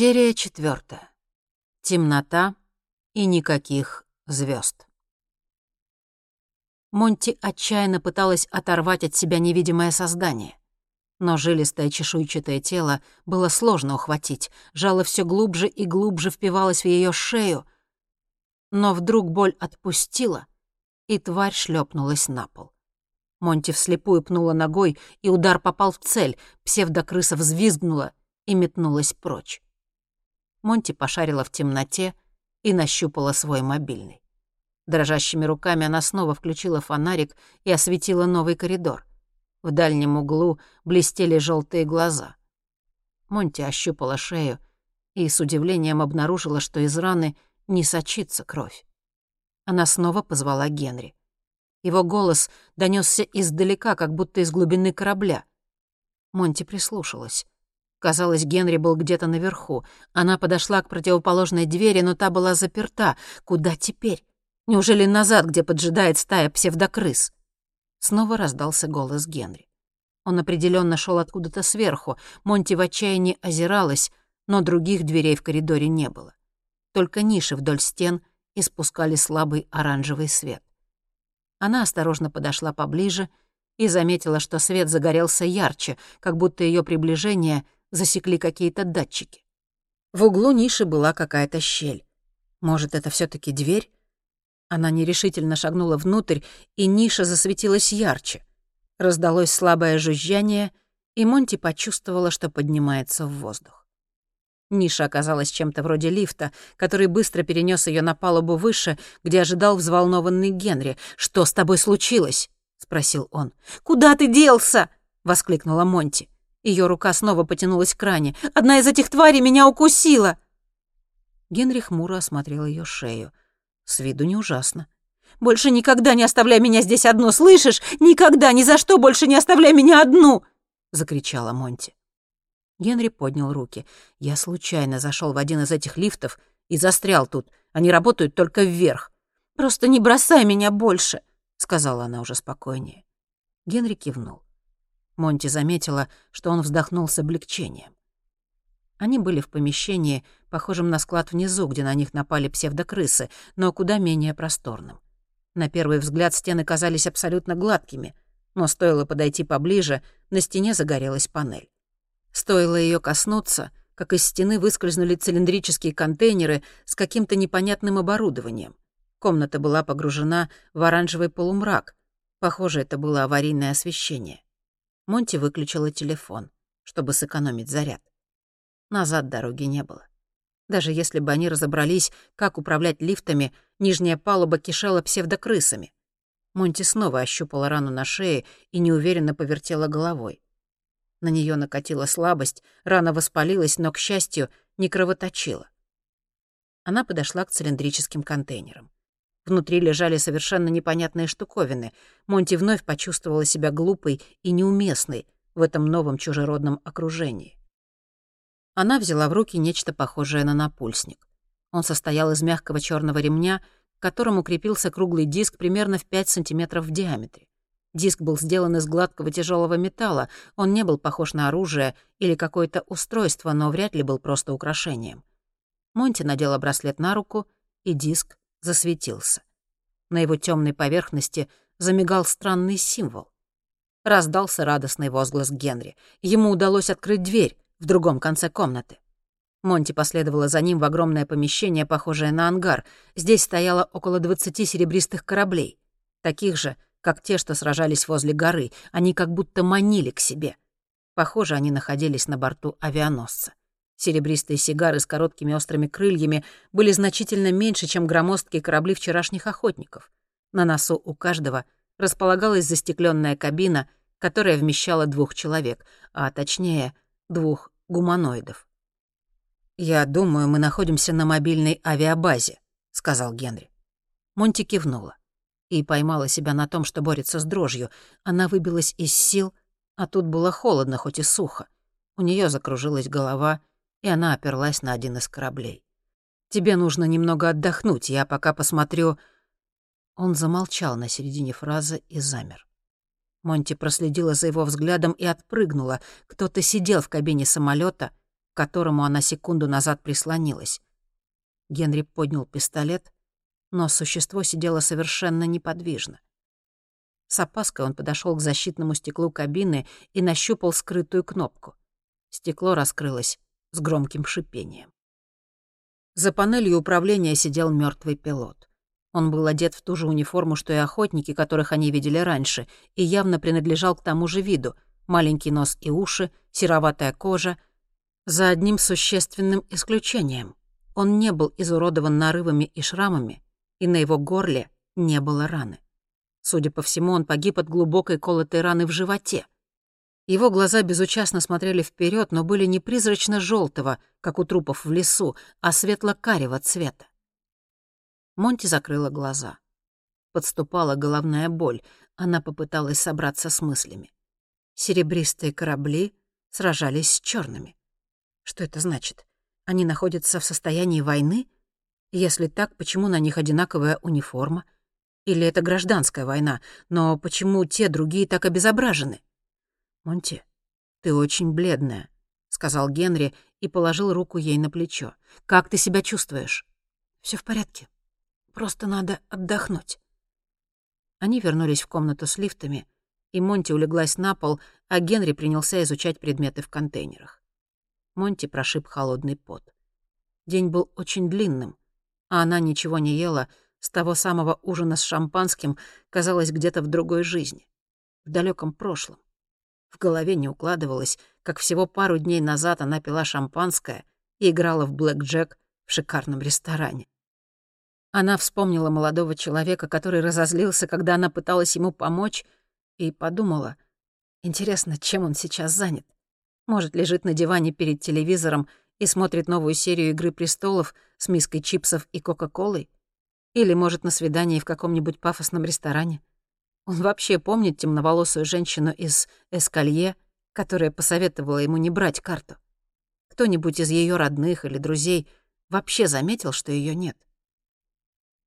Серия четвертая. Темнота и никаких звезд. Монти отчаянно пыталась оторвать от себя невидимое создание. Но жилистое чешуйчатое тело было сложно ухватить, жало все глубже и глубже впивалось в ее шею. Но вдруг боль отпустила, и тварь шлепнулась на пол. Монти вслепую пнула ногой, и удар попал в цель, псевдокрыса взвизгнула и метнулась прочь. Монти пошарила в темноте и нащупала свой мобильный. Дрожащими руками она снова включила фонарик и осветила новый коридор. В дальнем углу блестели желтые глаза. Монти ощупала шею и с удивлением обнаружила, что из раны не сочится кровь. Она снова позвала Генри. Его голос донесся издалека, как будто из глубины корабля. Монти прислушалась. Казалось, Генри был где-то наверху. Она подошла к противоположной двери, но та была заперта. Куда теперь? Неужели назад, где поджидает стая псевдокрыс? Снова раздался голос Генри. Он определенно шел откуда-то сверху. Монти в отчаянии озиралась, но других дверей в коридоре не было. Только ниши вдоль стен испускали слабый оранжевый свет. Она осторожно подошла поближе и заметила, что свет загорелся ярче, как будто ее приближение — засекли какие-то датчики. В углу ниши была какая-то щель. Может, это все таки дверь? Она нерешительно шагнула внутрь, и ниша засветилась ярче. Раздалось слабое жужжание, и Монти почувствовала, что поднимается в воздух. Ниша оказалась чем-то вроде лифта, который быстро перенес ее на палубу выше, где ожидал взволнованный Генри. «Что с тобой случилось?» — спросил он. «Куда ты делся?» — воскликнула Монти. Ее рука снова потянулась к ране. «Одна из этих тварей меня укусила!» Генри хмуро осмотрел ее шею. С виду не ужасно. «Больше никогда не оставляй меня здесь одну, слышишь? Никогда, ни за что больше не оставляй меня одну!» — закричала Монти. Генри поднял руки. «Я случайно зашел в один из этих лифтов и застрял тут. Они работают только вверх. Просто не бросай меня больше!» — сказала она уже спокойнее. Генри кивнул. Монти заметила, что он вздохнул с облегчением. Они были в помещении, похожем на склад внизу, где на них напали псевдокрысы, но куда менее просторным. На первый взгляд стены казались абсолютно гладкими, но стоило подойти поближе, на стене загорелась панель. Стоило ее коснуться, как из стены выскользнули цилиндрические контейнеры с каким-то непонятным оборудованием. Комната была погружена в оранжевый полумрак. Похоже, это было аварийное освещение. Монти выключила телефон, чтобы сэкономить заряд. Назад дороги не было. Даже если бы они разобрались, как управлять лифтами, нижняя палуба кишела псевдокрысами. Монти снова ощупала рану на шее и неуверенно повертела головой. На нее накатила слабость, рана воспалилась, но, к счастью, не кровоточила. Она подошла к цилиндрическим контейнерам. Внутри лежали совершенно непонятные штуковины. Монти вновь почувствовала себя глупой и неуместной в этом новом чужеродном окружении. Она взяла в руки нечто похожее на напульсник. Он состоял из мягкого черного ремня, к которому крепился круглый диск примерно в 5 сантиметров в диаметре. Диск был сделан из гладкого тяжелого металла, он не был похож на оружие или какое-то устройство, но вряд ли был просто украшением. Монти надела браслет на руку, и диск засветился. На его темной поверхности замигал странный символ. Раздался радостный возглас Генри. Ему удалось открыть дверь в другом конце комнаты. Монти последовала за ним в огромное помещение, похожее на ангар. Здесь стояло около двадцати серебристых кораблей. Таких же, как те, что сражались возле горы. Они как будто манили к себе. Похоже, они находились на борту авианосца. Серебристые сигары с короткими острыми крыльями были значительно меньше, чем громоздкие корабли вчерашних охотников. На носу у каждого располагалась застекленная кабина, которая вмещала двух человек, а точнее, двух гуманоидов. «Я думаю, мы находимся на мобильной авиабазе», — сказал Генри. Монти кивнула и поймала себя на том, что борется с дрожью. Она выбилась из сил, а тут было холодно, хоть и сухо. У нее закружилась голова, и она оперлась на один из кораблей. «Тебе нужно немного отдохнуть, я пока посмотрю...» Он замолчал на середине фразы и замер. Монти проследила за его взглядом и отпрыгнула. Кто-то сидел в кабине самолета, которому она секунду назад прислонилась. Генри поднял пистолет, но существо сидело совершенно неподвижно. С опаской он подошел к защитному стеклу кабины и нащупал скрытую кнопку. Стекло раскрылось с громким шипением. За панелью управления сидел мертвый пилот. Он был одет в ту же униформу, что и охотники, которых они видели раньше, и явно принадлежал к тому же виду — маленький нос и уши, сероватая кожа, за одним существенным исключением. Он не был изуродован нарывами и шрамами, и на его горле не было раны. Судя по всему, он погиб от глубокой колотой раны в животе. Его глаза безучастно смотрели вперед, но были не призрачно желтого как у трупов в лесу, а светло-карего цвета. Монти закрыла глаза. Подступала головная боль. Она попыталась собраться с мыслями. Серебристые корабли сражались с черными. Что это значит? Они находятся в состоянии войны? Если так, почему на них одинаковая униформа? Или это гражданская война, но почему те другие так обезображены? «Монти, ты очень бледная», — сказал Генри и положил руку ей на плечо. «Как ты себя чувствуешь?» Все в порядке. Просто надо отдохнуть». Они вернулись в комнату с лифтами, и Монти улеглась на пол, а Генри принялся изучать предметы в контейнерах. Монти прошиб холодный пот. День был очень длинным, а она ничего не ела с того самого ужина с шампанским, казалось, где-то в другой жизни, в далеком прошлом. В голове не укладывалось, как всего пару дней назад она пила шампанское и играла в блэк-джек в шикарном ресторане. Она вспомнила молодого человека, который разозлился, когда она пыталась ему помочь, и подумала, интересно, чем он сейчас занят. Может, лежит на диване перед телевизором и смотрит новую серию «Игры престолов» с миской чипсов и Кока-Колой? Или, может, на свидании в каком-нибудь пафосном ресторане? Он вообще помнит темноволосую женщину из Эскалье, которая посоветовала ему не брать карту. Кто-нибудь из ее родных или друзей вообще заметил, что ее нет?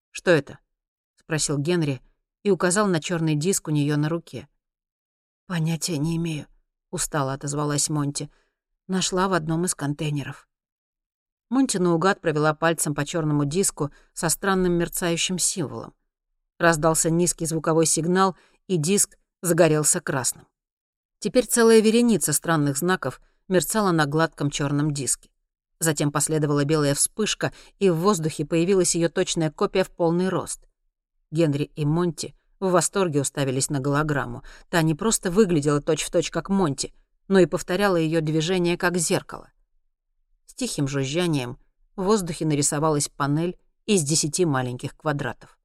«Что это?» — спросил Генри и указал на черный диск у нее на руке. «Понятия не имею», — устало отозвалась Монти. «Нашла в одном из контейнеров». Монти наугад провела пальцем по черному диску со странным мерцающим символом. Раздался низкий звуковой сигнал, и диск загорелся красным. Теперь целая вереница странных знаков мерцала на гладком черном диске. Затем последовала белая вспышка, и в воздухе появилась ее точная копия в полный рост. Генри и Монти в восторге уставились на голограмму. Та не просто выглядела точь-в-точь точь как Монти, но и повторяла ее движение как зеркало. С тихим жужжанием в воздухе нарисовалась панель из десяти маленьких квадратов.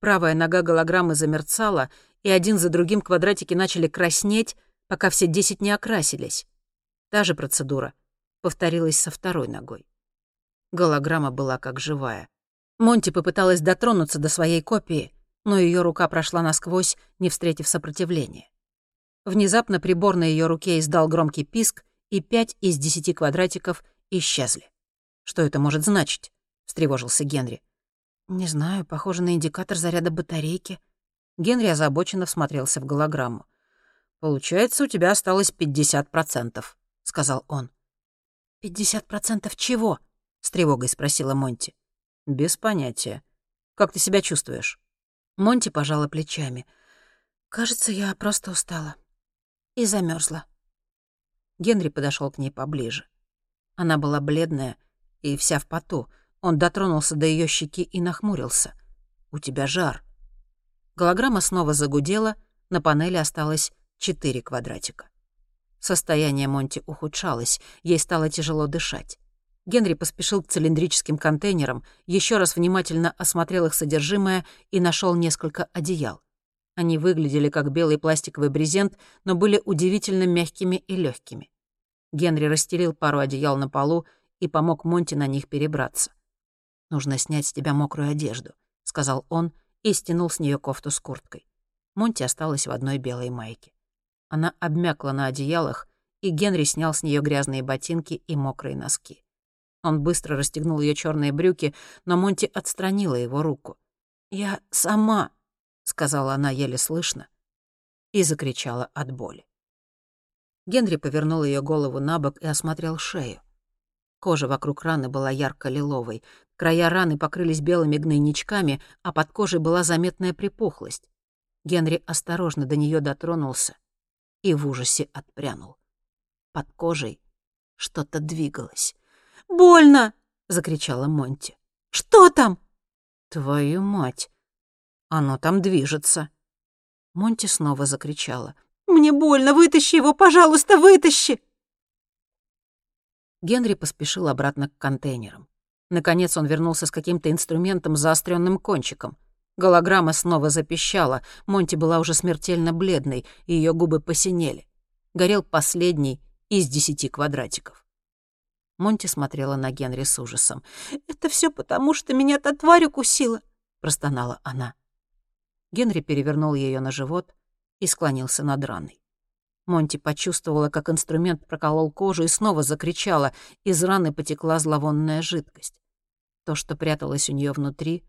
Правая нога голограммы замерцала, и один за другим квадратики начали краснеть, пока все десять не окрасились. Та же процедура повторилась со второй ногой. Голограмма была как живая. Монти попыталась дотронуться до своей копии, но ее рука прошла насквозь, не встретив сопротивления. Внезапно прибор на ее руке издал громкий писк, и пять из десяти квадратиков исчезли. «Что это может значить?» — встревожился Генри. «Не знаю, похоже на индикатор заряда батарейки». Генри озабоченно всмотрелся в голограмму. «Получается, у тебя осталось 50%, — сказал он. «Пятьдесят процентов чего?» — с тревогой спросила Монти. «Без понятия. Как ты себя чувствуешь?» Монти пожала плечами. «Кажется, я просто устала. И замерзла. Генри подошел к ней поближе. Она была бледная и вся в поту. Он дотронулся до ее щеки и нахмурился. «У тебя жар». Голограмма снова загудела, на панели осталось четыре квадратика. Состояние Монти ухудшалось, ей стало тяжело дышать. Генри поспешил к цилиндрическим контейнерам, еще раз внимательно осмотрел их содержимое и нашел несколько одеял. Они выглядели как белый пластиковый брезент, но были удивительно мягкими и легкими. Генри расстелил пару одеял на полу и помог Монти на них перебраться. «Нужно снять с тебя мокрую одежду», — сказал он и стянул с нее кофту с курткой. Монти осталась в одной белой майке. Она обмякла на одеялах, и Генри снял с нее грязные ботинки и мокрые носки. Он быстро расстегнул ее черные брюки, но Монти отстранила его руку. «Я сама», — сказала она еле слышно, и закричала от боли. Генри повернул ее голову на бок и осмотрел шею. Кожа вокруг раны была ярко-лиловой. Края раны покрылись белыми гнойничками, а под кожей была заметная припухлость. Генри осторожно до нее дотронулся и в ужасе отпрянул. Под кожей что-то двигалось. «Больно!» — закричала Монти. «Что там?» «Твою мать! Оно там движется!» Монти снова закричала. «Мне больно! Вытащи его, пожалуйста, вытащи!» Генри поспешил обратно к контейнерам. Наконец он вернулся с каким-то инструментом с заостренным кончиком. Голограмма снова запищала. Монти была уже смертельно бледной, и ее губы посинели. Горел последний из десяти квадратиков. Монти смотрела на Генри с ужасом. «Это все потому, что меня та тварь укусила», — простонала она. Генри перевернул ее на живот и склонился над раной. Монти почувствовала, как инструмент проколол кожу и снова закричала. Из раны потекла зловонная жидкость. То, что пряталось у нее внутри,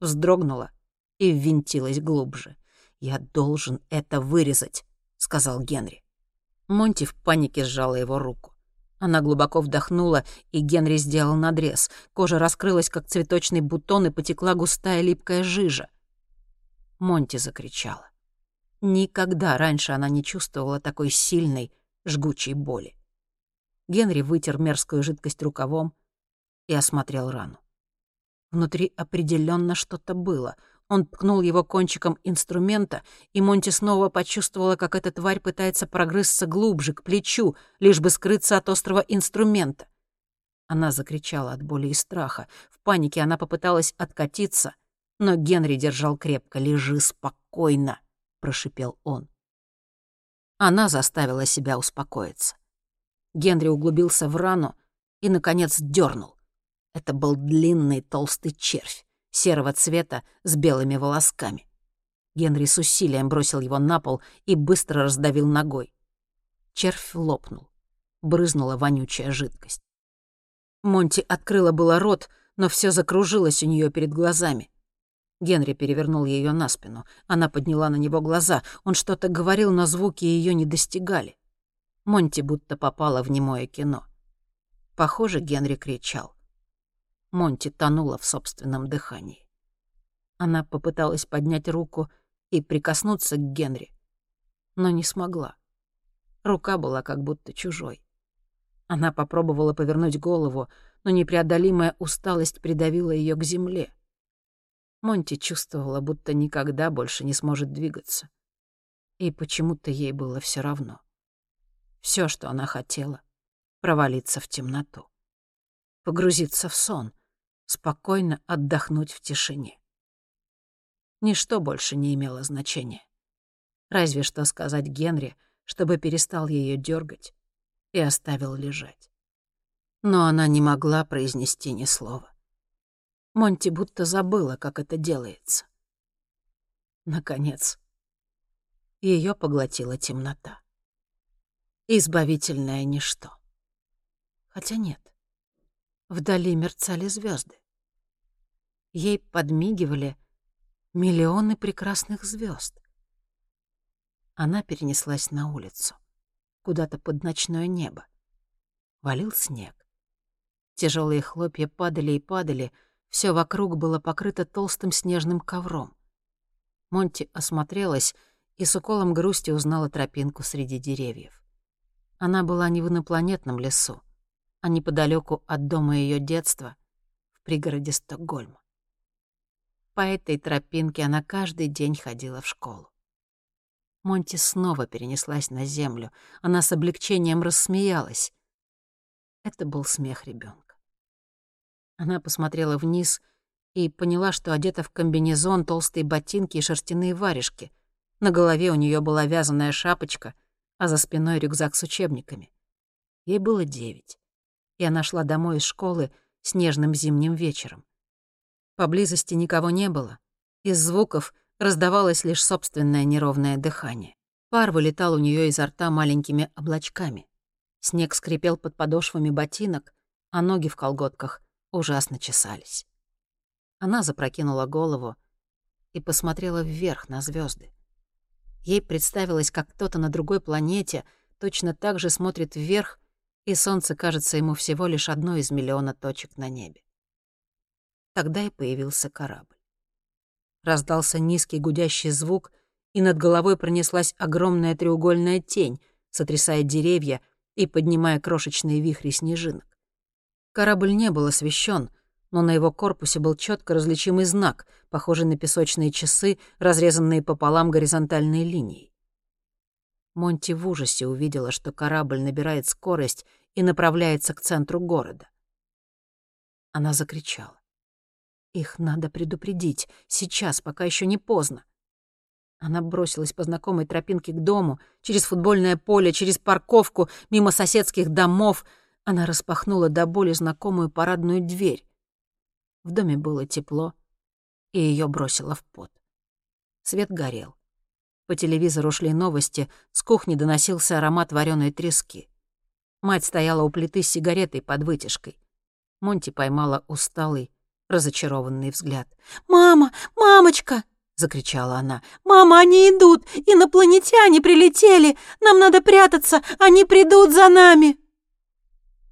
вздрогнуло и ввинтилось глубже. «Я должен это вырезать», — сказал Генри. Монти в панике сжала его руку. Она глубоко вдохнула, и Генри сделал надрез. Кожа раскрылась, как цветочный бутон, и потекла густая липкая жижа. Монти закричала. Никогда раньше она не чувствовала такой сильной, жгучей боли. Генри вытер мерзкую жидкость рукавом и осмотрел рану. Внутри определенно что-то было. Он ткнул его кончиком инструмента, и Монти снова почувствовала, как эта тварь пытается прогрызться глубже, к плечу, лишь бы скрыться от острого инструмента. Она закричала от боли и страха. В панике она попыталась откатиться, но Генри держал крепко. «Лежи спокойно», прошипел он. Она заставила себя успокоиться. Генри углубился в рану и, наконец, дернул. Это был длинный толстый червь, серого цвета с белыми волосками. Генри с усилием бросил его на пол и быстро раздавил ногой. Червь лопнул. Брызнула вонючая жидкость. Монти открыла было рот, но все закружилось у нее перед глазами. Генри перевернул ее на спину. Она подняла на него глаза. Он что-то говорил, но звуки ее не достигали. Монти будто попала в немое кино. Похоже, Генри кричал. Монти тонула в собственном дыхании. Она попыталась поднять руку и прикоснуться к Генри, но не смогла. Рука была как будто чужой. Она попробовала повернуть голову, но непреодолимая усталость придавила ее к земле. Монти чувствовала, будто никогда больше не сможет двигаться. И почему-то ей было все равно. Все, что она хотела — провалиться в темноту. Погрузиться в сон, спокойно отдохнуть в тишине. Ничто больше не имело значения. Разве что сказать Генри, чтобы перестал ее дергать и оставил лежать. Но она не могла произнести ни слова. Монти будто забыла, как это делается. Наконец, ее поглотила темнота. Избавительное ничто. Хотя нет, вдали мерцали звезды. Ей подмигивали миллионы прекрасных звезд. Она перенеслась на улицу, куда-то под ночное небо. Валил снег. Тяжелые хлопья падали и падали — все вокруг было покрыто толстым снежным ковром. Монти осмотрелась и с уколом грусти узнала тропинку среди деревьев. Она была не в инопланетном лесу, а неподалеку от дома ее детства, в пригороде Стокгольма. По этой тропинке она каждый день ходила в школу. Монти снова перенеслась на землю. Она с облегчением рассмеялась. Это был смех ребенка. Она посмотрела вниз и поняла, что одета в комбинезон, толстые ботинки и шерстяные варежки. На голове у нее была вязаная шапочка, а за спиной рюкзак с учебниками. Ей было девять, и она шла домой из школы снежным зимним вечером. Поблизости никого не было. Из звуков раздавалось лишь собственное неровное дыхание. Пар вылетал у нее изо рта маленькими облачками. Снег скрипел под подошвами ботинок, а ноги в колготках ужасно чесались. Она запрокинула голову и посмотрела вверх на звезды. Ей представилось, как кто-то на другой планете точно так же смотрит вверх и солнце кажется ему всего лишь одной из миллиона точек на небе. Тогда и появился корабль. Раздался низкий гудящий звук, и над головой пронеслась огромная треугольная тень, сотрясая деревья и поднимая крошечные вихри снежинок. Корабль не был освещен, но на его корпусе был четко различимый знак, похожий на песочные часы, разрезанные пополам горизонтальной линией. Монти в ужасе увидела, что корабль набирает скорость и направляется к центру города. Она закричала. «Их надо предупредить, сейчас, пока еще не поздно». Она бросилась по знакомой тропинке к дому, через футбольное поле, через парковку, мимо соседских домов. Она распахнула до боли знакомую парадную дверь. В доме было тепло, и ее бросило в пот. Свет горел. По телевизору шли новости, с кухни доносился аромат вареной трески. Мать стояла у плиты с сигаретой под вытяжкой. Монти поймала усталый, разочарованный взгляд. «Мама! Мамочка!» — закричала она. «Мама, они идут! Инопланетяне прилетели! Нам надо прятаться! Они придут за нами!»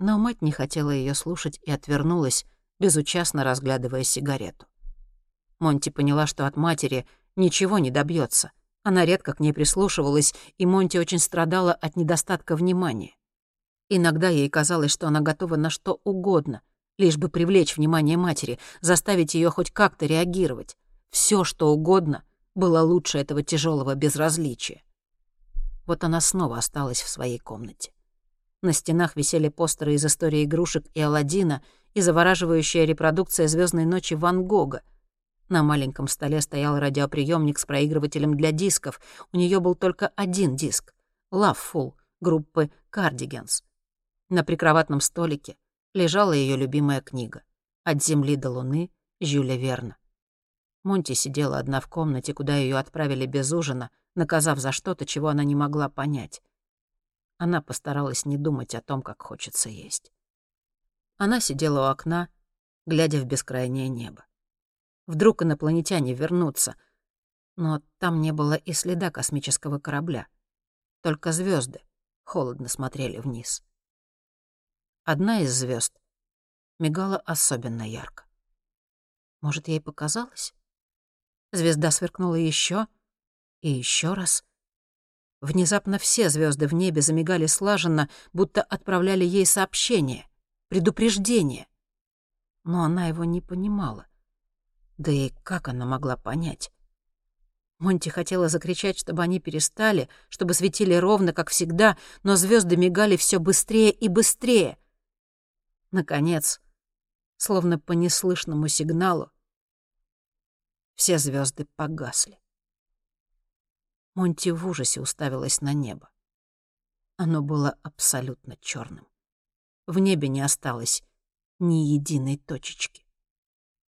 Но мать не хотела ее слушать и отвернулась, безучастно разглядывая сигарету. Монти поняла, что от матери ничего не добьется. Она редко к ней прислушивалась, и Монти очень страдала от недостатка внимания. Иногда ей казалось, что она готова на что угодно, лишь бы привлечь внимание матери, заставить ее хоть как-то реагировать. Все, что угодно, было лучше этого тяжелого безразличия. Вот она снова осталась в своей комнате. На стенах висели постеры из истории игрушек и Аладдина и завораживающая репродукция звездной ночи Ван Гога, на маленьком столе стоял радиоприемник с проигрывателем для дисков. У нее был только один диск — Loveful группы Cardigans. На прикроватном столике лежала ее любимая книга «От земли до луны» Жюля Верна. Монти сидела одна в комнате, куда ее отправили без ужина, наказав за что-то, чего она не могла понять. Она постаралась не думать о том, как хочется есть. Она сидела у окна, глядя в бескрайнее небо. Вдруг инопланетяне вернутся. Но там не было и следа космического корабля. Только звезды холодно смотрели вниз. Одна из звезд мигала особенно ярко. Может, ей показалось? Звезда сверкнула еще и еще раз. Внезапно все звезды в небе замигали слаженно, будто отправляли ей сообщение, предупреждение. Но она его не понимала. Да и как она могла понять? Монти хотела закричать, чтобы они перестали, чтобы светили ровно, как всегда, но звезды мигали все быстрее и быстрее. Наконец, словно по неслышному сигналу, все звезды погасли. Монти в ужасе уставилась на небо. Оно было абсолютно черным. В небе не осталось ни единой точечки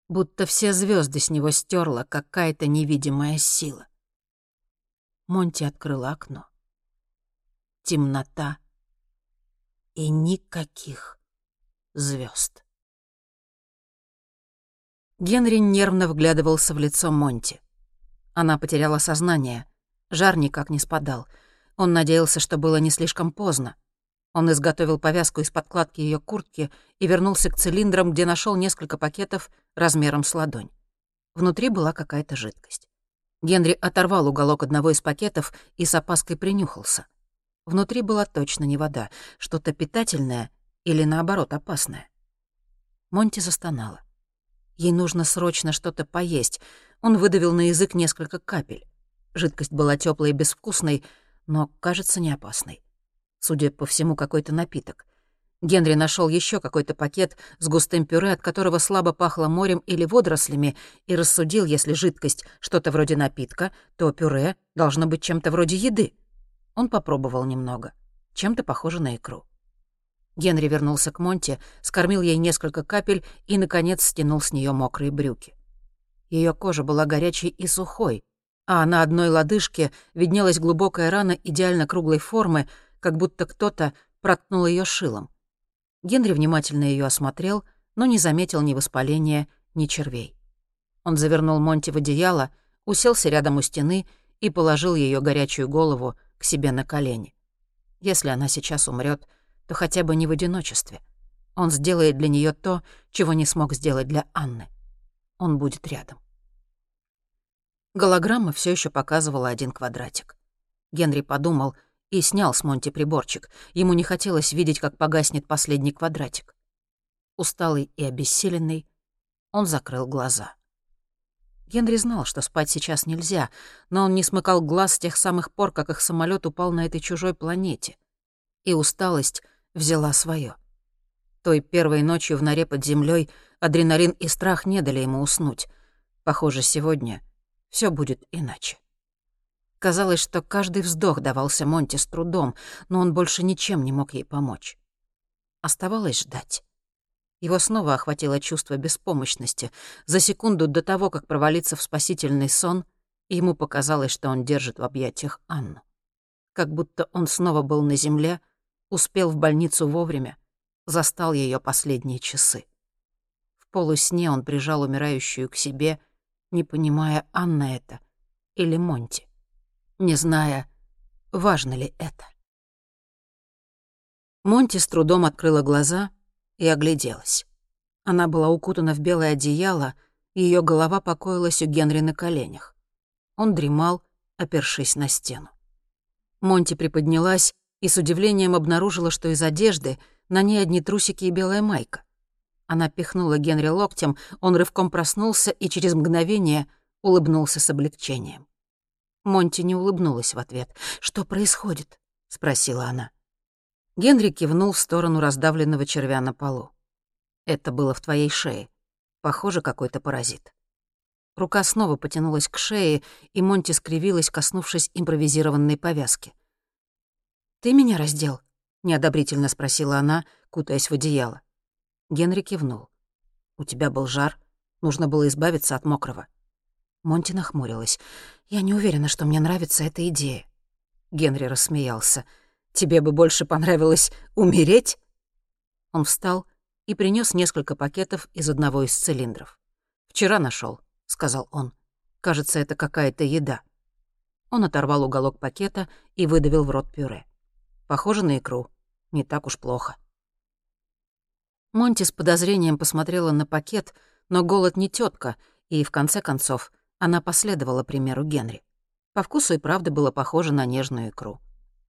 будто все звезды с него стерла какая-то невидимая сила. Монти открыл окно. Темнота и никаких звезд. Генри нервно вглядывался в лицо Монти. Она потеряла сознание, жар никак не спадал. Он надеялся, что было не слишком поздно. Он изготовил повязку из подкладки ее куртки и вернулся к цилиндрам, где нашел несколько пакетов размером с ладонь. Внутри была какая-то жидкость. Генри оторвал уголок одного из пакетов и с опаской принюхался. Внутри была точно не вода, что-то питательное или, наоборот, опасное. Монти застонала. Ей нужно срочно что-то поесть. Он выдавил на язык несколько капель. Жидкость была теплой и безвкусной, но, кажется, не опасной. Судя по всему, какой-то напиток. Генри нашел еще какой-то пакет с густым пюре, от которого слабо пахло морем или водорослями, и рассудил, если жидкость что-то вроде напитка, то пюре должно быть чем-то вроде еды. Он попробовал немного. Чем-то похоже на икру. Генри вернулся к Монте, скормил ей несколько капель и, наконец, стянул с нее мокрые брюки. Ее кожа была горячей и сухой, а на одной лодыжке виднелась глубокая рана идеально круглой формы, как будто кто-то проткнул ее шилом. Генри внимательно ее осмотрел, но не заметил ни воспаления, ни червей. Он завернул Монти в одеяло, уселся рядом у стены и положил ее горячую голову к себе на колени. Если она сейчас умрет, то хотя бы не в одиночестве. Он сделает для нее то, чего не смог сделать для Анны. Он будет рядом. Голограмма все еще показывала один квадратик. Генри подумал и снял с Монти приборчик. Ему не хотелось видеть, как погаснет последний квадратик. Усталый и обессиленный, он закрыл глаза. Генри знал, что спать сейчас нельзя, но он не смыкал глаз с тех самых пор, как их самолет упал на этой чужой планете. И усталость взяла свое. Той первой ночью в норе под землей адреналин и страх не дали ему уснуть. Похоже, сегодня все будет иначе. Казалось, что каждый вздох давался Монти с трудом, но он больше ничем не мог ей помочь. Оставалось ждать. Его снова охватило чувство беспомощности. За секунду до того, как провалиться в спасительный сон, ему показалось, что он держит в объятиях Анну. Как будто он снова был на земле, успел в больницу вовремя, застал ее последние часы. В полусне он прижал умирающую к себе, не понимая, Анна это или Монти, не зная, важно ли это. Монти с трудом открыла глаза — и огляделась. Она была укутана в белое одеяло, и её голова покоилась у Генри на коленях. Он дремал, опершись на стену. Монти приподнялась и с удивлением обнаружила, что из одежды на ней одни трусики и белая майка. Она пихнула Генри локтем, он рывком проснулся и через мгновение улыбнулся с облегчением. Монти не улыбнулась в ответ. «Что происходит?» — спросила она. Генри кивнул в сторону раздавленного червя на полу. «Это было в твоей шее. Похоже, какой-то паразит». Рука снова потянулась к шее, и Монти скривилась, коснувшись импровизированной повязки. «Ты меня раздел?» — неодобрительно спросила она, кутаясь в одеяло. Генри кивнул. «У тебя был жар. Нужно было избавиться от мокрого». Монти нахмурилась. «Я не уверена, что мне нравится эта идея». Генри рассмеялся. Тебе бы больше понравилось умереть?» Он встал и принес несколько пакетов из одного из цилиндров. «Вчера нашел, сказал он. «Кажется, это какая-то еда». Он оторвал уголок пакета и выдавил в рот пюре. «Похоже на икру. Не так уж плохо». Монти с подозрением посмотрела на пакет, но голод не тетка, и, в конце концов, она последовала примеру Генри. По вкусу и правда было похоже на нежную икру.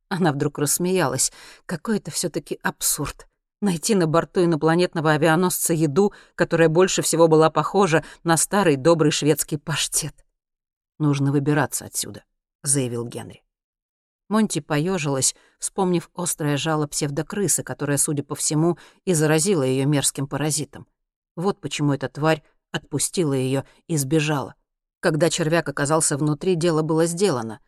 Она вдруг рассмеялась. Какой это все таки абсурд. Найти на борту инопланетного авианосца еду, которая больше всего была похожа на старый добрый шведский паштет. «Нужно выбираться отсюда», — заявил Генри. Монти поежилась, вспомнив острое жало псевдокрысы, которая, судя по всему, и заразила ее мерзким паразитом. Вот почему эта тварь отпустила ее и сбежала. Когда червяк оказался внутри, дело было сделано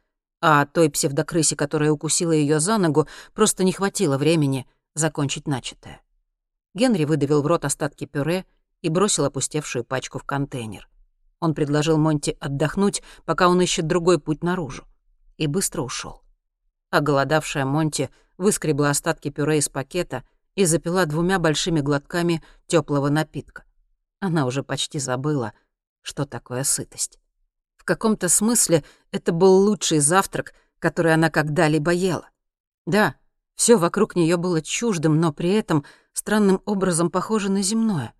а той псевдокрысе, которая укусила ее за ногу, просто не хватило времени закончить начатое. Генри выдавил в рот остатки пюре и бросил опустевшую пачку в контейнер. Он предложил Монти отдохнуть, пока он ищет другой путь наружу, и быстро ушел. А голодавшая Монти выскребла остатки пюре из пакета и запила двумя большими глотками теплого напитка. Она уже почти забыла, что такое сытость. В каком-то смысле это был лучший завтрак, который она когда-либо ела. Да, все вокруг нее было чуждым, но при этом странным образом похоже на земное.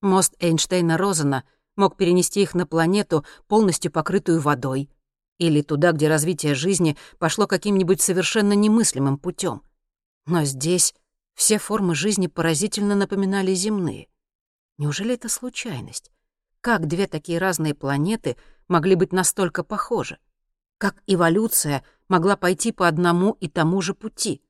Мост Эйнштейна-Розена мог перенести их на планету, полностью покрытую водой, или туда, где развитие жизни пошло каким-нибудь совершенно немыслимым путем. Но здесь все формы жизни поразительно напоминали земные. Неужели это случайность? Как две такие разные планеты могли быть настолько похожи? Как эволюция могла пойти по одному и тому же пути?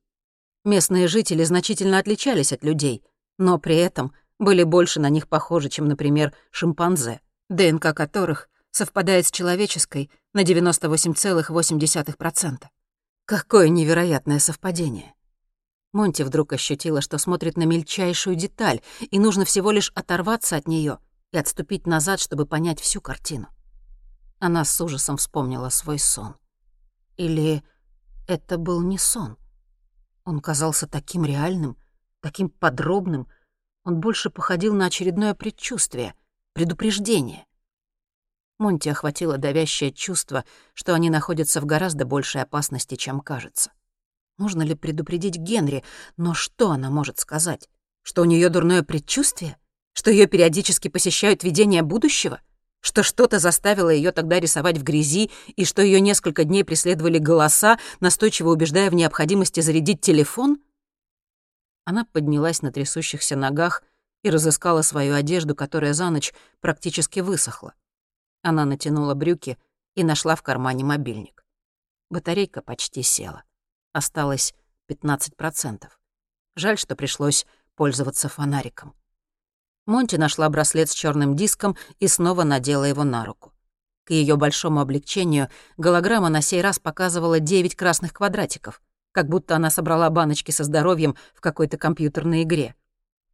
Местные жители значительно отличались от людей, но при этом были больше на них похожи, чем, например, шимпанзе, ДНК которых совпадает с человеческой на 98,8%. Какое невероятное совпадение. Монти вдруг ощутила, что смотрит на мельчайшую деталь, и нужно всего лишь оторваться от нее — и отступить назад, чтобы понять всю картину. Она с ужасом вспомнила свой сон. Или это был не сон? Он казался таким реальным, таким подробным. Он больше походил на очередное предчувствие, предупреждение. Монти охватило давящее чувство, что они находятся в гораздо большей опасности, чем кажется. Нужно ли предупредить Генри? Но что она может сказать? Что у нее дурное предчувствие? Что ее периодически посещают видения будущего? Что что-то заставило ее тогда рисовать в грязи, и что ее несколько дней преследовали голоса, настойчиво убеждая в необходимости зарядить телефон? Она поднялась на трясущихся ногах и разыскала свою одежду, которая за ночь практически высохла. Она натянула брюки и нашла в кармане мобильник. Батарейка почти села. Осталось 15%. Жаль, что пришлось пользоваться фонариком. Монти нашла браслет с черным диском и снова надела его на руку. К ее большому облегчению голограмма на сей раз показывала 9 красных квадратиков, как будто она собрала баночки со здоровьем в какой-то компьютерной игре.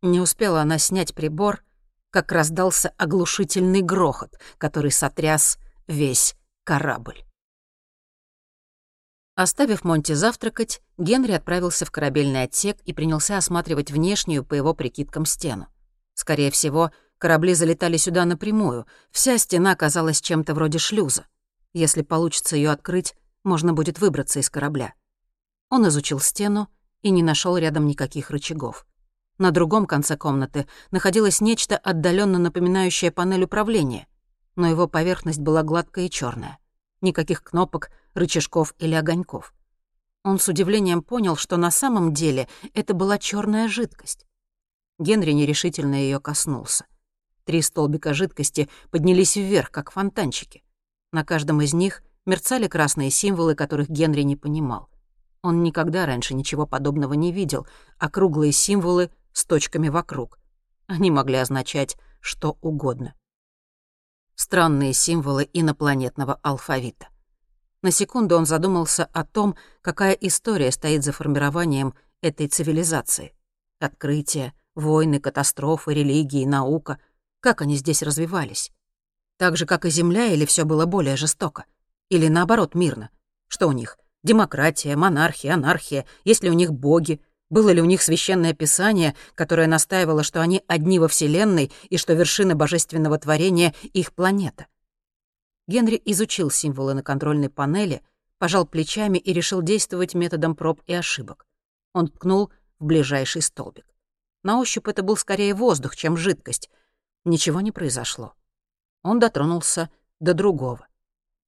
Не успела она снять прибор, как раздался оглушительный грохот, который сотряс весь корабль. Оставив Монти завтракать, Генри отправился в корабельный отсек и принялся осматривать внешнюю, по его прикидкам, стену. Скорее всего, корабли залетали сюда напрямую, вся стена казалась чем-то вроде шлюза. Если получится ее открыть, можно будет выбраться из корабля. Он изучил стену и не нашел рядом никаких рычагов. На другом конце комнаты находилось нечто отдаленно напоминающее панель управления, но его поверхность была гладкая и черная. Никаких кнопок, рычажков или огоньков. Он с удивлением понял, что на самом деле это была черная жидкость. Генри нерешительно ее коснулся. Три столбика жидкости поднялись вверх, как фонтанчики. На каждом из них мерцали красные символы, которых Генри не понимал. Он никогда раньше ничего подобного не видел, а круглые символы с точками вокруг. Они могли означать что угодно. Странные символы инопланетного алфавита. На секунду он задумался о том, какая история стоит за формированием этой цивилизации. Открытия, войны, катастрофы, религии, наука. Как они здесь развивались? Так же, как и Земля, или все было более жестоко? Или наоборот, мирно? Что у них? Демократия, монархия, анархия? Есть ли у них боги? Было ли у них священное писание, которое настаивало, что они одни во Вселенной и что вершина божественного творения — их планета? Генри изучил символы на контрольной панели, пожал плечами и решил действовать методом проб и ошибок. Он ткнул в ближайший столбик. На ощупь это был скорее воздух, чем жидкость. Ничего не произошло. Он дотронулся до другого.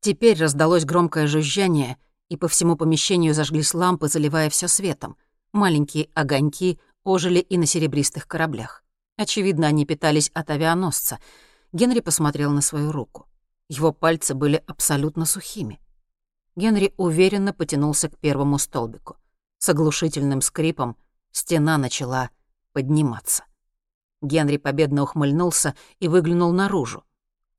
Теперь раздалось громкое жужжание, и по всему помещению зажглись лампы, заливая все светом. Маленькие огоньки ожили и на серебристых кораблях. Очевидно, они питались от авианосца. Генри посмотрел на свою руку. Его пальцы были абсолютно сухими. Генри уверенно потянулся к первому столбику. С оглушительным скрипом стена начала подниматься. Генри победно ухмыльнулся и выглянул наружу.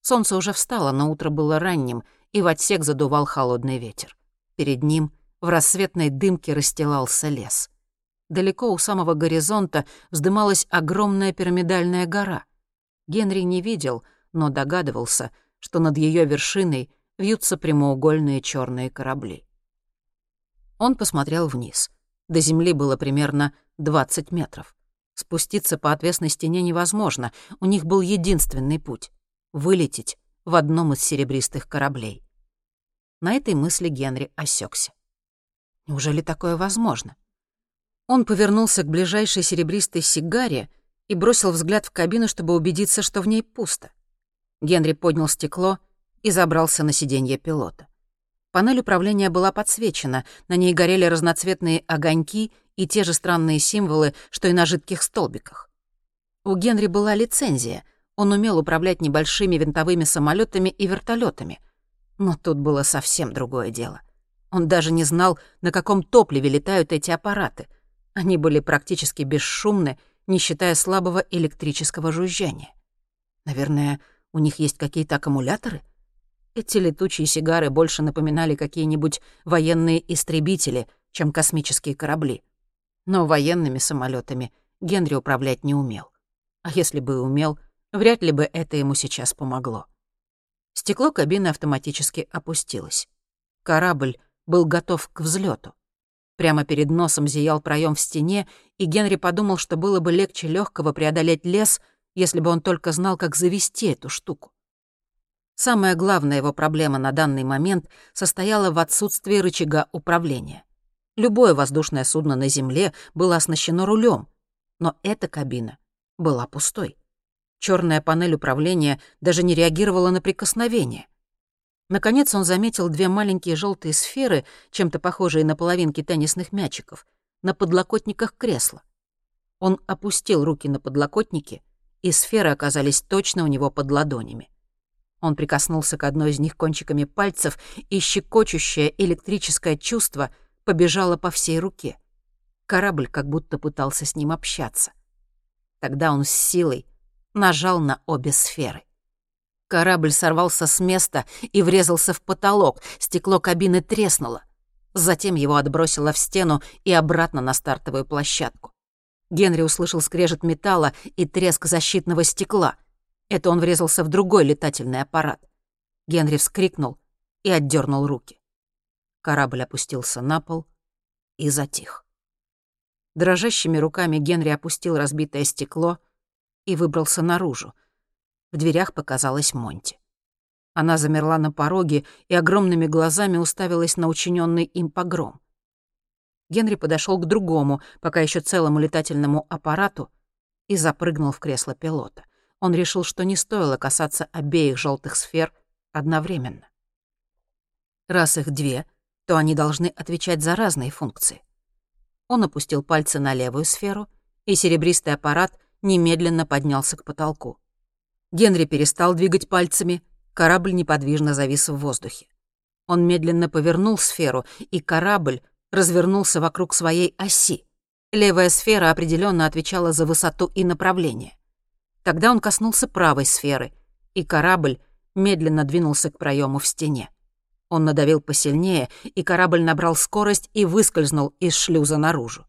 Солнце уже встало, но утро было ранним, и в отсек задувал холодный ветер. Перед ним в рассветной дымке расстилался лес. Далеко у самого горизонта вздымалась огромная пирамидальная гора. Генри не видел, но догадывался — что над ее вершиной вьются прямоугольные черные корабли. Он посмотрел вниз. До земли было примерно 20 метров. Спуститься по отвесной стене невозможно, у них был единственный путь — вылететь в одном из серебристых кораблей. На этой мысли Генри осекся. Неужели такое возможно? Он повернулся к ближайшей серебристой сигаре и бросил взгляд в кабину, чтобы убедиться, что в ней пусто. Генри поднял стекло и забрался на сиденье пилота. Панель управления была подсвечена, на ней горели разноцветные огоньки и те же странные символы, что и на жидких столбиках. У Генри была лицензия, он умел управлять небольшими винтовыми самолетами и вертолетами. Но тут было совсем другое дело. Он даже не знал, на каком топливе летают эти аппараты. Они были практически бесшумны, не считая слабого электрического жужжания. Наверное, у них есть какие-то аккумуляторы? Эти летучие сигары больше напоминали какие-нибудь военные истребители, чем космические корабли. Но военными самолетами Генри управлять не умел. А если бы и умел, вряд ли бы это ему сейчас помогло. Стекло кабины автоматически опустилось. Корабль был готов к взлету. Прямо перед носом зиял проем в стене, и Генри подумал, что было бы легче легкого преодолеть лес, если бы он только знал, как завести эту штуку. Самая главная его проблема на данный момент состояла в отсутствии рычага управления. Любое воздушное судно на Земле было оснащено рулем, но эта кабина была пустой. Черная панель управления даже не реагировала на прикосновение. Наконец он заметил две маленькие желтые сферы, чем-то похожие на половинки теннисных мячиков, на подлокотниках кресла. Он опустил руки на подлокотники, и сферы оказались точно у него под ладонями. Он прикоснулся к одной из них кончиками пальцев, и щекочущее электрическое чувство побежало по всей руке. Корабль как будто пытался с ним общаться. Тогда он с силой нажал на обе сферы. Корабль сорвался с места и врезался в потолок, стекло кабины треснуло. Затем его отбросило в стену и обратно на стартовую площадку. Генри услышал скрежет металла и треск защитного стекла. Это он врезался в другой летательный аппарат. Генри вскрикнул и отдернул руки. Корабль опустился на пол и затих. Дрожащими руками Генри опустил разбитое стекло и выбрался наружу. В дверях показалась Монти. Она замерла на пороге и огромными глазами уставилась на учиненный им погром. Генри подошел к другому, пока еще целому летательному аппарату, и запрыгнул в кресло пилота. Он решил, что не стоило касаться обеих желтых сфер одновременно. Раз их две, то они должны отвечать за разные функции. Он опустил пальцы на левую сферу, и серебристый аппарат немедленно поднялся к потолку. Генри перестал двигать пальцами, корабль неподвижно завис в воздухе. Он медленно повернул сферу, и корабль развернулся вокруг своей оси. Левая сфера определенно отвечала за высоту и направление. Тогда он коснулся правой сферы, и корабль медленно двинулся к проему в стене. Он надавил посильнее, и корабль набрал скорость и выскользнул из шлюза наружу.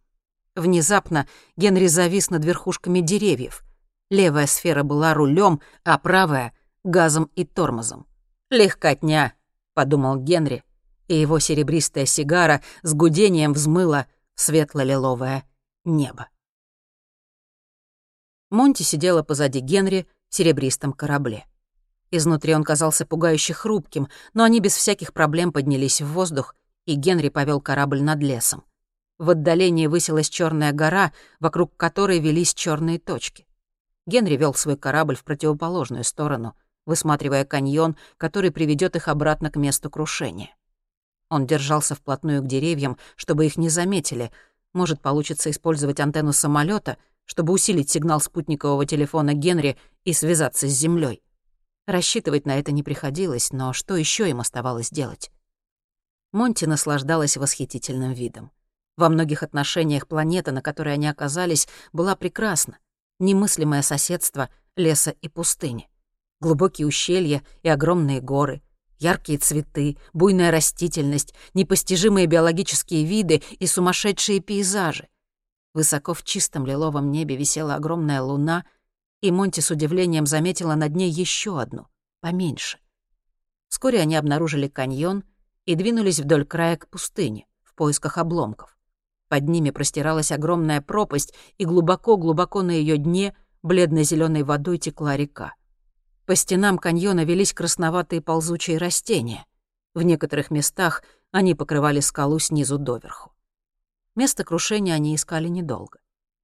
Внезапно Генри завис над верхушками деревьев — Левая сфера была рулем, а правая — газом и тормозом. «Легкотня», — подумал Генри, и его серебристая сигара с гудением взмыла светло-лиловое небо. Монти сидела позади Генри в серебристом корабле. Изнутри он казался пугающе хрупким, но они без всяких проблем поднялись в воздух, и Генри повел корабль над лесом. В отдалении высилась черная гора, вокруг которой велись черные точки. Генри вел свой корабль в противоположную сторону, высматривая каньон, который приведет их обратно к месту крушения. Он держался вплотную к деревьям, чтобы их не заметили. Может, получится использовать антенну самолета, чтобы усилить сигнал спутникового телефона Генри и связаться с Землей. Рассчитывать на это не приходилось, но что еще им оставалось делать? Монти наслаждалась восхитительным видом. Во многих отношениях планета, на которой они оказались, была прекрасна немыслимое соседство леса и пустыни. Глубокие ущелья и огромные горы, яркие цветы, буйная растительность, непостижимые биологические виды и сумасшедшие пейзажи. Высоко в чистом лиловом небе висела огромная луна, и Монти с удивлением заметила над ней еще одну, поменьше. Вскоре они обнаружили каньон и двинулись вдоль края к пустыне в поисках обломков. Под ними простиралась огромная пропасть, и глубоко-глубоко на ее дне бледно зеленой водой текла река. По стенам каньона велись красноватые ползучие растения. В некоторых местах они покрывали скалу снизу доверху. Место крушения они искали недолго.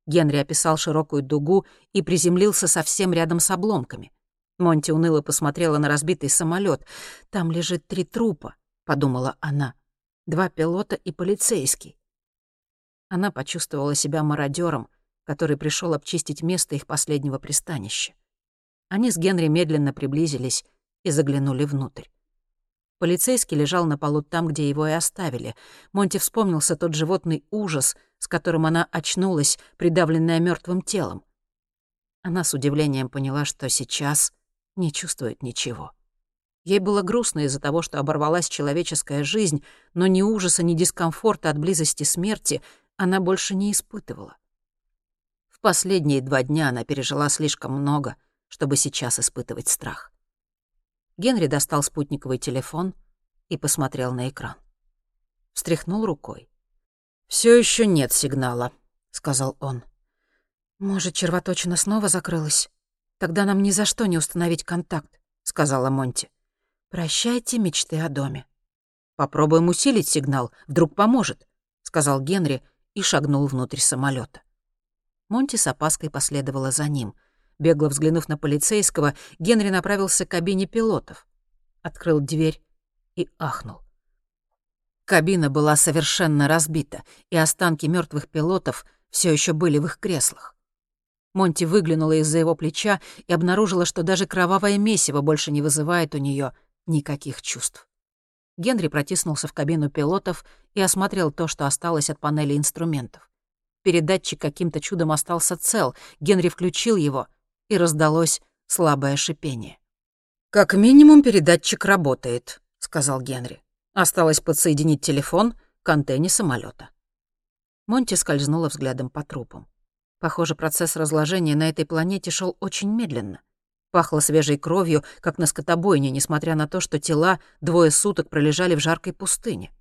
Генри описал широкую дугу и приземлился совсем рядом с обломками. Монти уныло посмотрела на разбитый самолет. «Там лежит три трупа», — подумала она. «Два пилота и полицейский. Она почувствовала себя мародером, который пришел обчистить место их последнего пристанища. Они с Генри медленно приблизились и заглянули внутрь. Полицейский лежал на полу там, где его и оставили. Монти вспомнился тот животный ужас, с которым она очнулась, придавленная мертвым телом. Она с удивлением поняла, что сейчас не чувствует ничего. Ей было грустно из-за того, что оборвалась человеческая жизнь, но ни ужаса, ни дискомфорта от близости смерти она больше не испытывала. В последние два дня она пережила слишком много, чтобы сейчас испытывать страх. Генри достал спутниковый телефон и посмотрел на экран. Встряхнул рукой. Все еще нет сигнала», — сказал он. «Может, червоточина снова закрылась? Тогда нам ни за что не установить контакт», — сказала Монти. «Прощайте мечты о доме». «Попробуем усилить сигнал, вдруг поможет», сказал Генри и шагнул внутрь самолета. Монти с опаской последовала за ним. Бегло взглянув на полицейского, Генри направился к кабине пилотов. Открыл дверь и ахнул. Кабина была совершенно разбита, и останки мертвых пилотов все еще были в их креслах. Монти выглянула из-за его плеча и обнаружила, что даже кровавое месиво больше не вызывает у нее никаких чувств. Генри протиснулся в кабину пилотов и осмотрел то, что осталось от панели инструментов. Передатчик каким-то чудом остался цел, Генри включил его, и раздалось слабое шипение. «Как минимум передатчик работает», — сказал Генри. Осталось подсоединить телефон к антенне самолета. Монти скользнула взглядом по трупам. Похоже, процесс разложения на этой планете шел очень медленно. Пахло свежей кровью, как на скотобойне, несмотря на то, что тела двое суток пролежали в жаркой пустыне.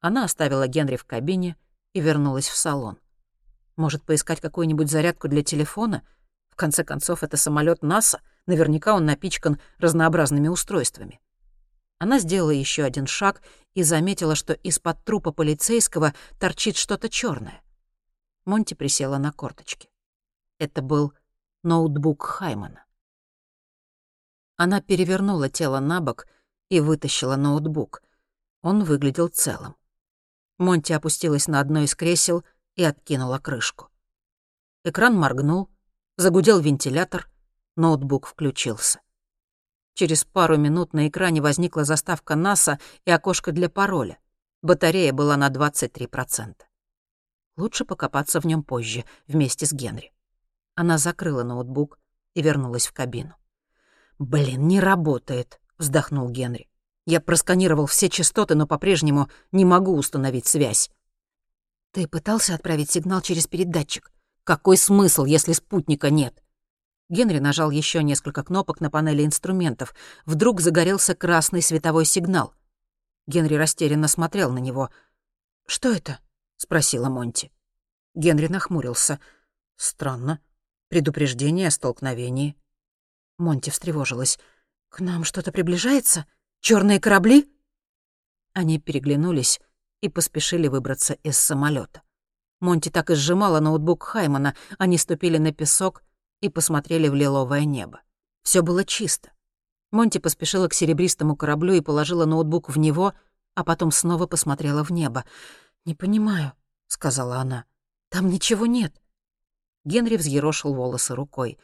Она оставила Генри в кабине и вернулась в салон. Может, поискать какую-нибудь зарядку для телефона? В конце концов, это самолет НАСА, наверняка он напичкан разнообразными устройствами. Она сделала еще один шаг и заметила, что из-под трупа полицейского торчит что-то черное. Монти присела на корточки. Это был ноутбук Хаймана. Она перевернула тело на бок и вытащила ноутбук. Он выглядел целым. Монти опустилась на одно из кресел и откинула крышку. Экран моргнул, загудел вентилятор, ноутбук включился. Через пару минут на экране возникла заставка НАСА и окошко для пароля. Батарея была на 23%. Лучше покопаться в нем позже, вместе с Генри. Она закрыла ноутбук и вернулась в кабину. «Блин, не работает», — вздохнул Генри. «Я просканировал все частоты, но по-прежнему не могу установить связь». «Ты пытался отправить сигнал через передатчик? Какой смысл, если спутника нет?» Генри нажал еще несколько кнопок на панели инструментов. Вдруг загорелся красный световой сигнал. Генри растерянно смотрел на него. «Что это?» — спросила Монти. Генри нахмурился. «Странно. Предупреждение о столкновении». Монти встревожилась. «К нам что-то приближается? Черные корабли?» Они переглянулись и поспешили выбраться из самолета. Монти так и сжимала ноутбук Хаймана. Они ступили на песок и посмотрели в лиловое небо. Все было чисто. Монти поспешила к серебристому кораблю и положила ноутбук в него, а потом снова посмотрела в небо. «Не понимаю», — сказала она. «Там ничего нет». Генри взъерошил волосы рукой.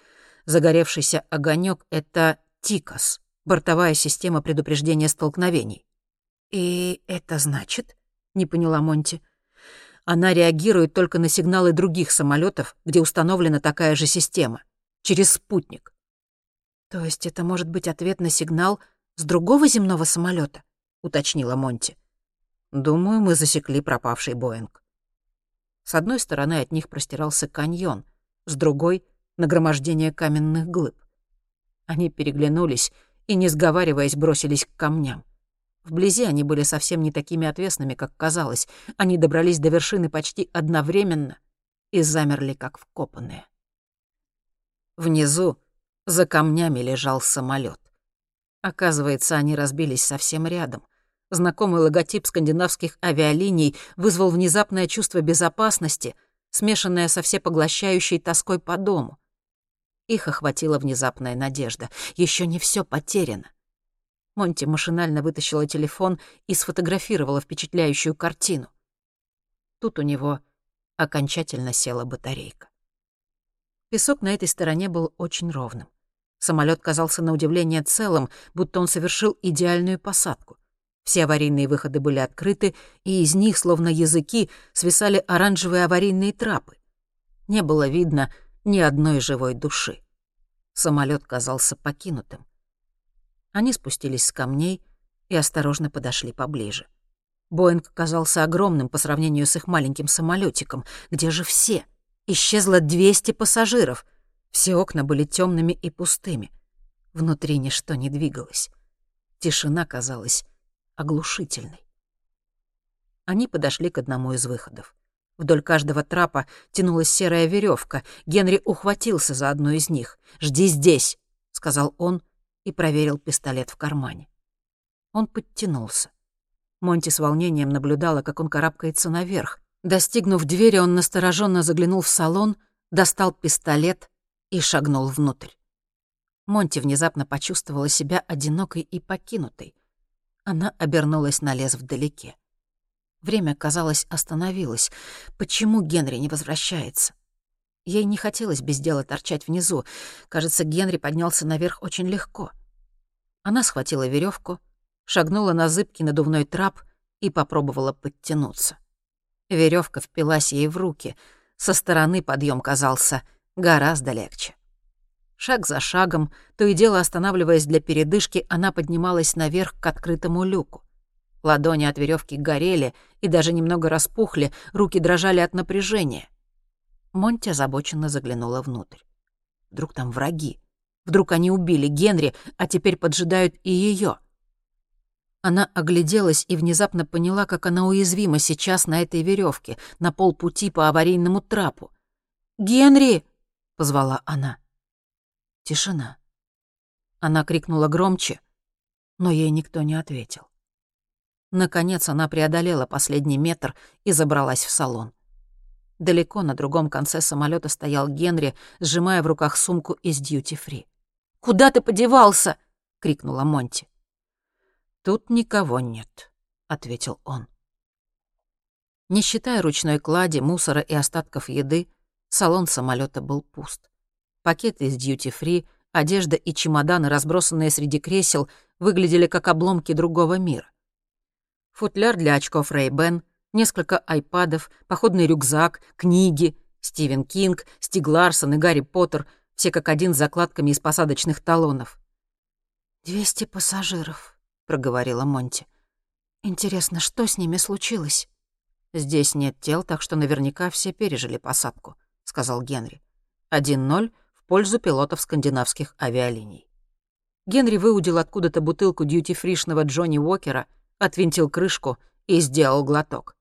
Загоревшийся огонек это Тикос, бортовая система предупреждения столкновений. «И это значит?» — не поняла Монти. Она реагирует только на сигналы других самолетов, где установлена такая же система, через спутник. То есть это может быть ответ на сигнал с другого земного самолета, уточнила Монти. Думаю, мы засекли пропавший Боинг. С одной стороны от них простирался каньон, с другой — нагромождение каменных глыб. Они переглянулись и, не сговариваясь, бросились к камням. Вблизи они были совсем не такими отвесными, как казалось. Они добрались до вершины почти одновременно и замерли, как вкопанные. Внизу, за камнями, лежал самолет. Оказывается, они разбились совсем рядом. Знакомый логотип скандинавских авиалиний вызвал внезапное чувство безопасности, смешанное со всепоглощающей тоской по дому. Их охватила внезапная надежда. Еще не все потеряно. Монти машинально вытащила телефон и сфотографировала впечатляющую картину. Тут у него окончательно села батарейка. Песок на этой стороне был очень ровным. Самолет казался на удивление целым, будто он совершил идеальную посадку. Все аварийные выходы были открыты, и из них, словно языки, свисали оранжевые аварийные трапы. Не было видно ни одной живой души. Самолет казался покинутым. Они спустились с камней и осторожно подошли поближе. Боинг казался огромным по сравнению с их маленьким самолетиком. Где же все? Исчезло 200 пассажиров. Все окна были темными и пустыми. Внутри ничто не двигалось. Тишина казалась оглушительной. Они подошли к одному из выходов. Вдоль каждого трапа тянулась серая веревка. Генри ухватился за одну из них. «Жди здесь», — сказал он и проверил пистолет в кармане. Он подтянулся. Монти с волнением наблюдала, как он карабкается наверх. Достигнув двери, он настороженно заглянул в салон, достал пистолет и шагнул внутрь. Монти внезапно почувствовала себя одинокой и покинутой. Она обернулась на лес вдалеке. Время, казалось, остановилось. Почему Генри не возвращается? Ей не хотелось без дела торчать внизу. Кажется, Генри поднялся наверх очень легко. Она схватила веревку, шагнула на зыбкий надувной трап и попробовала подтянуться. Веревка впилась ей в руки. Со стороны подъем казался гораздо легче. Шаг за шагом, то и дело останавливаясь для передышки, она поднималась наверх к открытому люку. Ладони от веревки горели и даже немного распухли, руки дрожали от напряжения. Монти озабоченно заглянула внутрь. Вдруг там враги? Вдруг они убили Генри, а теперь поджидают и ее? Она огляделась и внезапно поняла, как она уязвима сейчас на этой веревке, на полпути по аварийному трапу. «Генри!» — позвала она. Тишина. Она крикнула громче, но ей никто не ответил. Наконец она преодолела последний метр и забралась в салон. Далеко на другом конце самолета стоял Генри, сжимая в руках сумку из дьюти-фри. «Куда ты подевался?» — крикнула Монти. «Тут никого нет», — ответил он. Не считая ручной клади, мусора и остатков еды, салон самолета был пуст. Пакеты из дьюти-фри, одежда и чемоданы, разбросанные среди кресел, выглядели как обломки другого мира. Футляр для очков Ray-Ban, несколько айпадов, походный рюкзак, книги, Стивен Кинг, Стиг Ларсон и Гарри Поттер, все как один с закладками из посадочных талонов. «Двести пассажиров», — проговорила Монти. «Интересно, что с ними случилось?» «Здесь нет тел, так что наверняка все пережили посадку», — сказал Генри. «Один ноль пользу пилотов скандинавских авиалиний. Генри выудил откуда-то бутылку дьюти-фришного Джонни Уокера, отвинтил крышку и сделал глоток.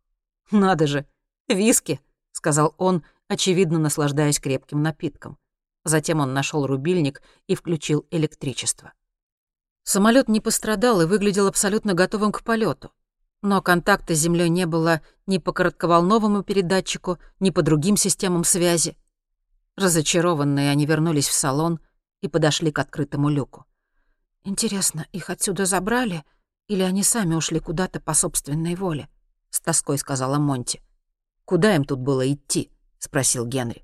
«Надо же, виски!» — сказал он, очевидно наслаждаясь крепким напитком. Затем он нашел рубильник и включил электричество. Самолет не пострадал и выглядел абсолютно готовым к полету. Но контакта с Землей не было ни по коротковолновому передатчику, ни по другим системам связи. Разочарованные, они вернулись в салон и подошли к открытому люку. «Интересно, их отсюда забрали, или они сами ушли куда-то по собственной воле?» — с тоской сказала Монти. «Куда им тут было идти?» — спросил Генри.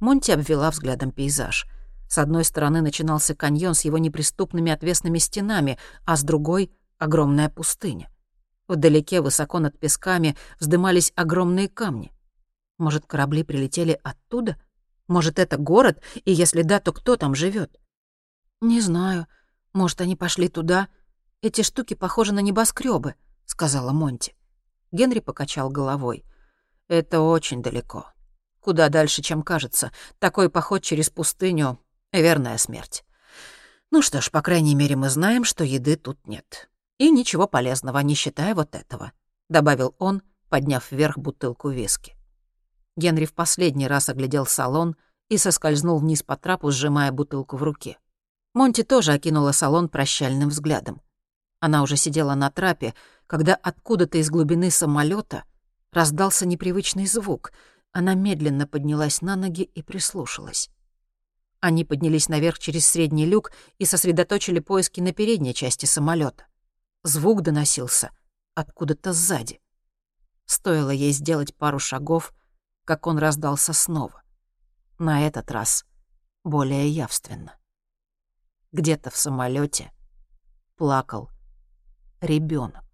Монти обвела взглядом пейзаж. С одной стороны начинался каньон с его неприступными отвесными стенами, а с другой — огромная пустыня. Вдалеке, высоко над песками, вздымались огромные камни. Может, корабли прилетели оттуда — может, это город, и если да, то кто там живет? «Не знаю. Может, они пошли туда? Эти штуки похожи на небоскребы, сказала Монти. Генри покачал головой. «Это очень далеко. Куда дальше, чем кажется. Такой поход через пустыню — верная смерть. Ну что ж, по крайней мере, мы знаем, что еды тут нет. И ничего полезного, не считая вот этого», — добавил он, подняв вверх бутылку виски. Генри в последний раз оглядел салон и соскользнул вниз по трапу, сжимая бутылку в руке. Монти тоже окинула салон прощальным взглядом. Она уже сидела на трапе, когда откуда-то из глубины самолета раздался непривычный звук. Она медленно поднялась на ноги и прислушалась. Они поднялись наверх через средний люк и сосредоточили поиски на передней части самолета. Звук доносился откуда-то сзади. Стоило ей сделать пару шагов, как он раздался снова. На этот раз более явственно. Где-то в самолете плакал ребенок.